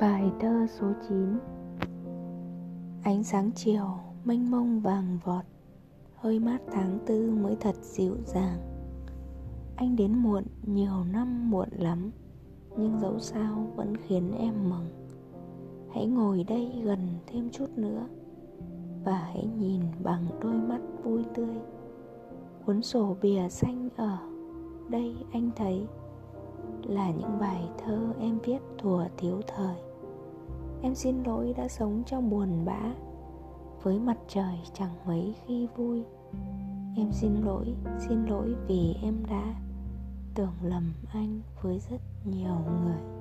bài thơ số 9 Ánh sáng chiều, mênh mông vàng vọt, Hơi mát tháng tư mới thật dịu dàng. Anh đến muộn, nhiều năm muộn lắm, Nhưng dẫu sao vẫn khiến em mừng. Hãy ngồi đây gần thêm chút nữa Và hãy nhìn bằng đôi mắt vui tươi. Cuốn sổ bìa xanh ở, Đây anh thấy. Là những bài thơ em viết thùa thiếu thời. Em xin lỗi đã sống trong buồn bã Với mặt trời chẳng mấy khi vui. Em xin lỗi, xin lỗi vì em đã Tưởng lầm anh với rất nhiều người.